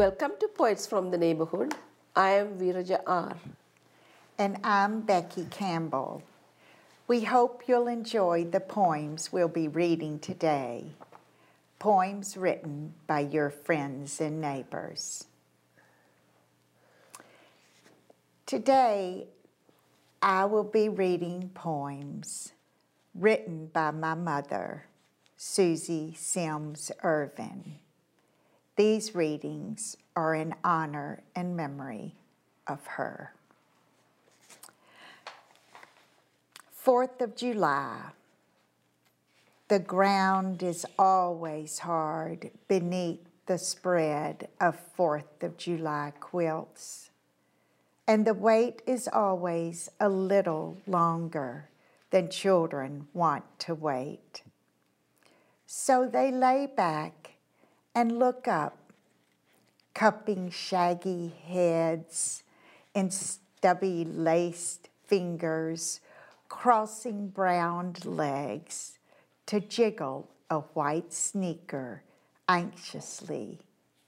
Welcome to Poets from the Neighborhood. I am Viraja R. And I'm Becky Campbell. We hope you'll enjoy the poems we'll be reading today. Poems written by your friends and neighbors. Today, I will be reading poems written by my mother, Susie Sims Irvin. These readings are in honor and memory of her. Fourth of July. The ground is always hard beneath the spread of Fourth of July quilts and the wait is always a little longer than children want to wait. So they lay back and look up, cupping shaggy heads and stubby laced fingers, crossing browned legs to jiggle a white sneaker anxiously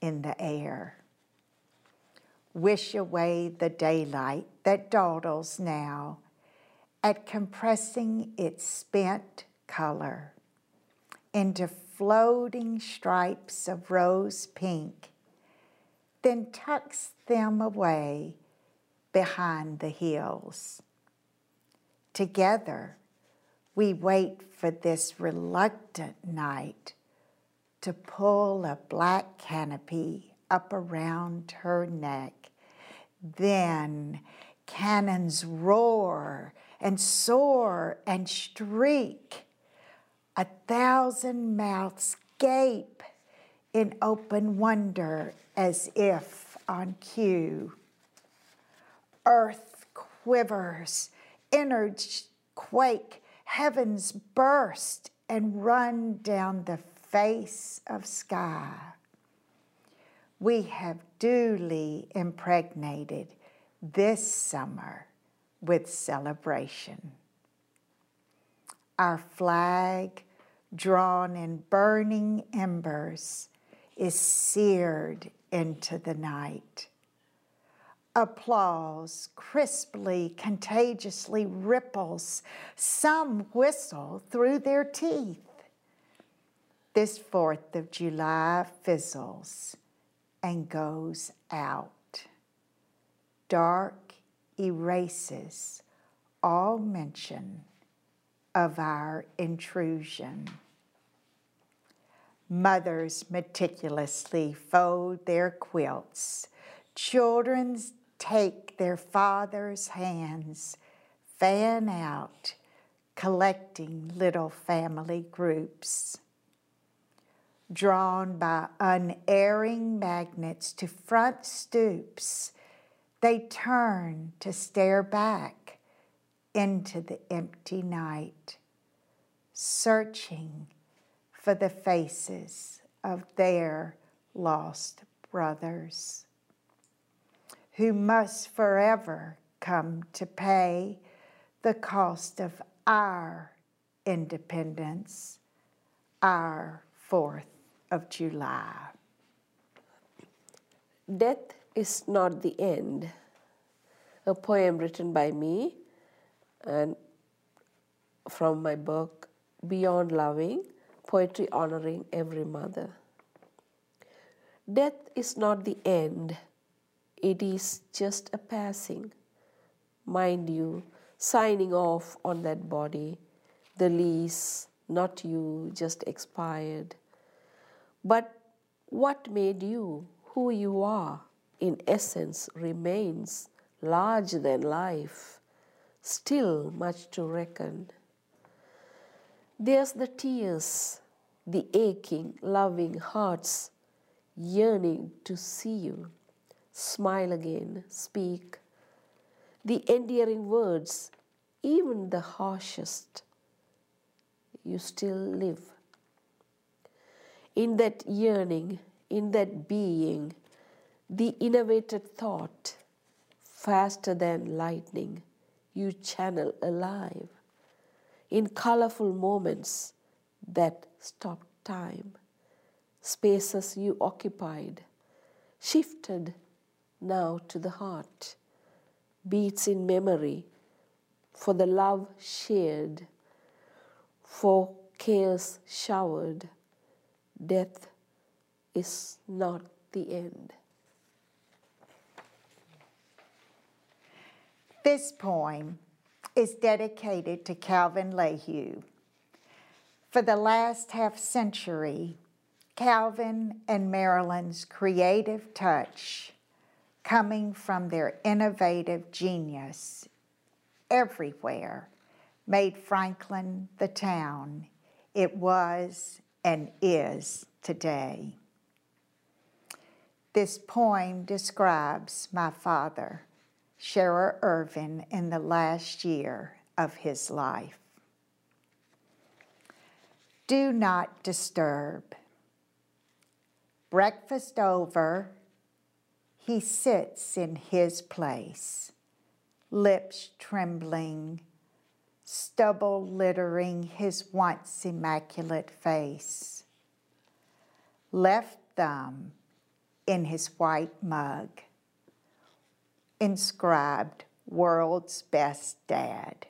in the air. Wish away the daylight that dawdles now at compressing its spent color into floating stripes of rose pink, then tucks them away behind the hills. Together, we wait for this reluctant night to pull a black canopy up around her neck then cannons roar and soar and shriek. A thousand mouths gape in open wonder as if on cue. Earth quivers, innards quake, heavens burst and run down the face of sky we have duly impregnated this summer with celebration. Our flag, drawn in burning embers, is seared into the night. Applause crisply, contagiously ripples. Some whistle through their teeth. This 4th of July fizzles and goes out. Dark erases all mention of our intrusion. Mothers meticulously fold their quilts. Children take their father's hands, fan out, collecting little family groups drawn by unerring magnets to front stoops, they turn to stare back into the empty night, searching for the faces of their lost brothers, who must forever come to pay the cost of our independence, our fourth of July. Death is not the end. A poem written by me and from my book Beyond Loving Poetry Honoring Every Mother. Death is not the end, it is just a passing. Mind you, signing off on that body, the lease, not you, just expired. But what made you who you are, in essence, remains larger than life, still much to reckon. There's the tears, the aching, loving hearts yearning to see you. Smile again, speak. The endearing words, even the harshest, you still live in that yearning, in that being, the innovated thought, faster than lightning, you channel alive in colorful moments that stop time, spaces you occupied, shifted now to the heart, beats in memory for the love shared, for cares showered. Death is not the end. This poem is dedicated to Calvin LeHew. For the last half century, Calvin and Marilyn's creative touch, coming from their innovative genius everywhere, made Franklin the town it was and is today. This poem describes my father, Sharer Irvin, in the last year of his life. Do not disturb. Breakfast over, he sits in his place, lips trembling, stubble littering his once immaculate face. Left thumb in his white mug, inscribed World's Best Dad.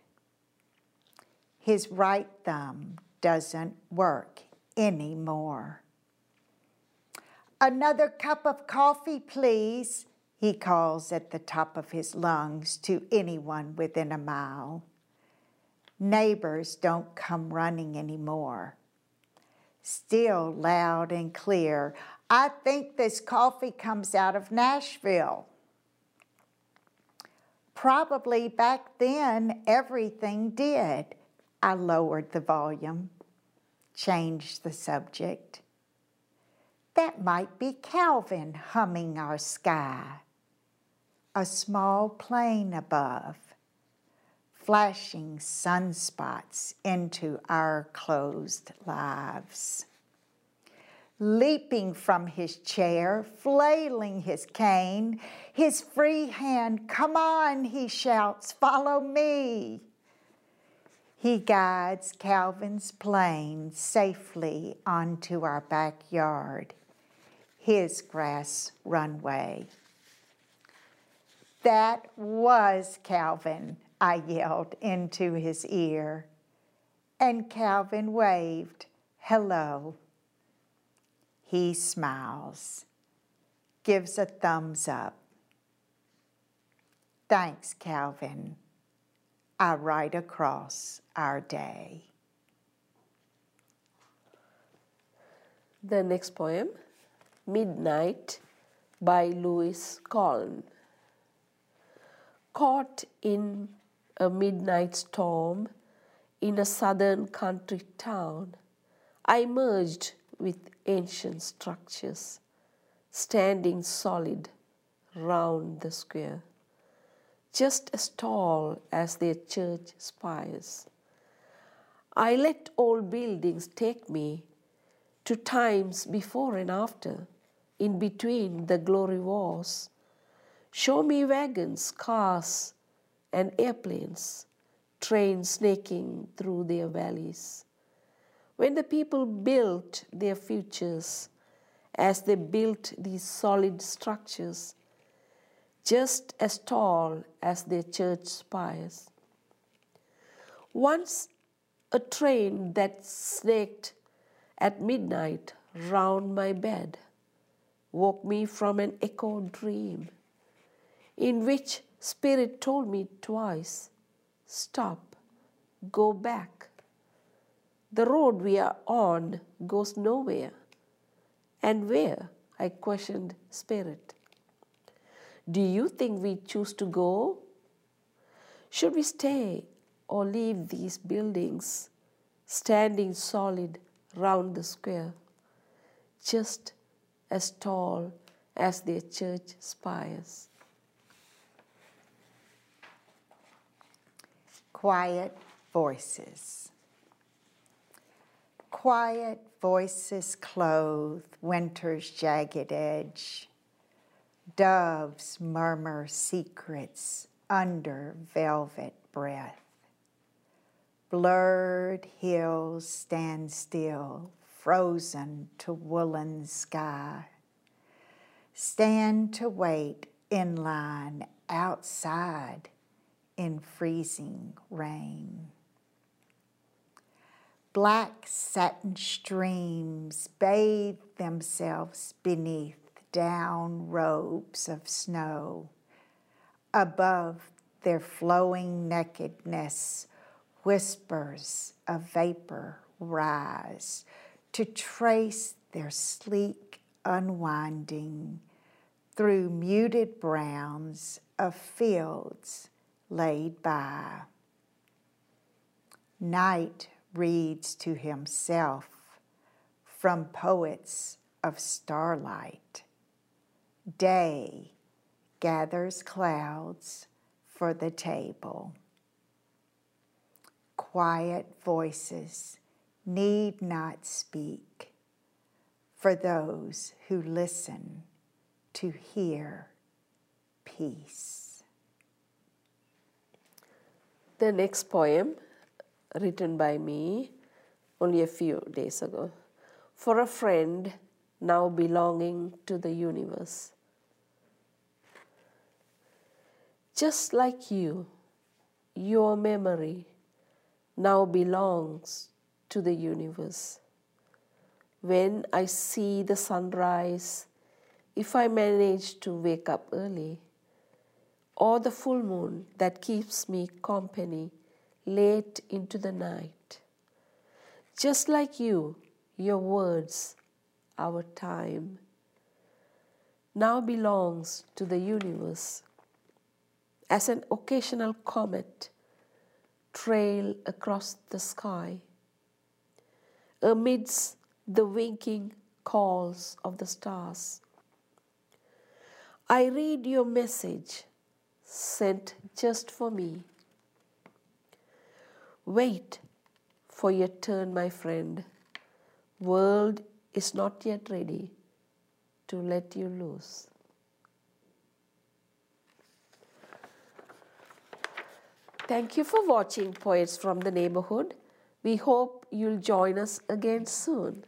His right thumb doesn't work anymore. Another cup of coffee, please, he calls at the top of his lungs to anyone within a mile. Neighbors don't come running anymore. Still loud and clear, I think this coffee comes out of Nashville. Probably back then everything did. I lowered the volume, changed the subject. That might be Calvin humming our sky. A small plane above, flashing sunspots into our closed lives leaping from his chair, flailing his cane, his free hand, Come on, he shouts, follow me. He guides Calvin's plane safely onto our backyard, his grass runway. That was Calvin, I yelled into his ear. And Calvin waved, hello. He smiles, gives a thumbs up. Thanks, Calvin. I write across our day. The next poem, Midnight by Louis Coln. Caught in a midnight storm in a southern country town, I merged with ancient structures standing solid round the square, just as tall as their church spires. I let old buildings take me to times before and after, in between the glory wars. Show me wagons, cars, and airplanes, trains snaking through their valleys when the people built their futures as they built these solid structures, just as tall as their church spires. Once a train that snaked at midnight round my bed woke me from an echo dream in which spirit told me twice stop go back the road we are on goes nowhere. And where? I questioned Spirit. Do you think we choose to go? Should we stay or leave these buildings standing solid round the square, just as tall as their church spires? Quiet voices. Quiet voices clothe winter's jagged edge. Doves murmur secrets under velvet breath. Blurred hills stand still, frozen to woolen sky. stand to wait in line outside in freezing rain. Black satin streams bathe themselves beneath down robes of snow. Above their flowing nakedness, whispers of vapor rise to trace their sleek unwinding through muted browns of fields laid by. Night reads to himself from poets of starlight. Day gathers clouds for the table. Quiet voices need not speak for those who listen to hear peace. The next poem, written by me only a few days ago, for a friend now belonging to the universe. Just like you, your memory now belongs to the universe. When I see the sunrise, if I manage to wake up early, or the full moon that keeps me company late into the night. Just like you, your words, our time, now belongs to the universe as an occasional comet trail across the sky amidst the winking calls of the stars. I read your message sent just for me. Wait for your turn, my friend. World is not yet ready to let you loose. Thank you for watching Poets from the Neighborhood. We hope you'll join us again soon.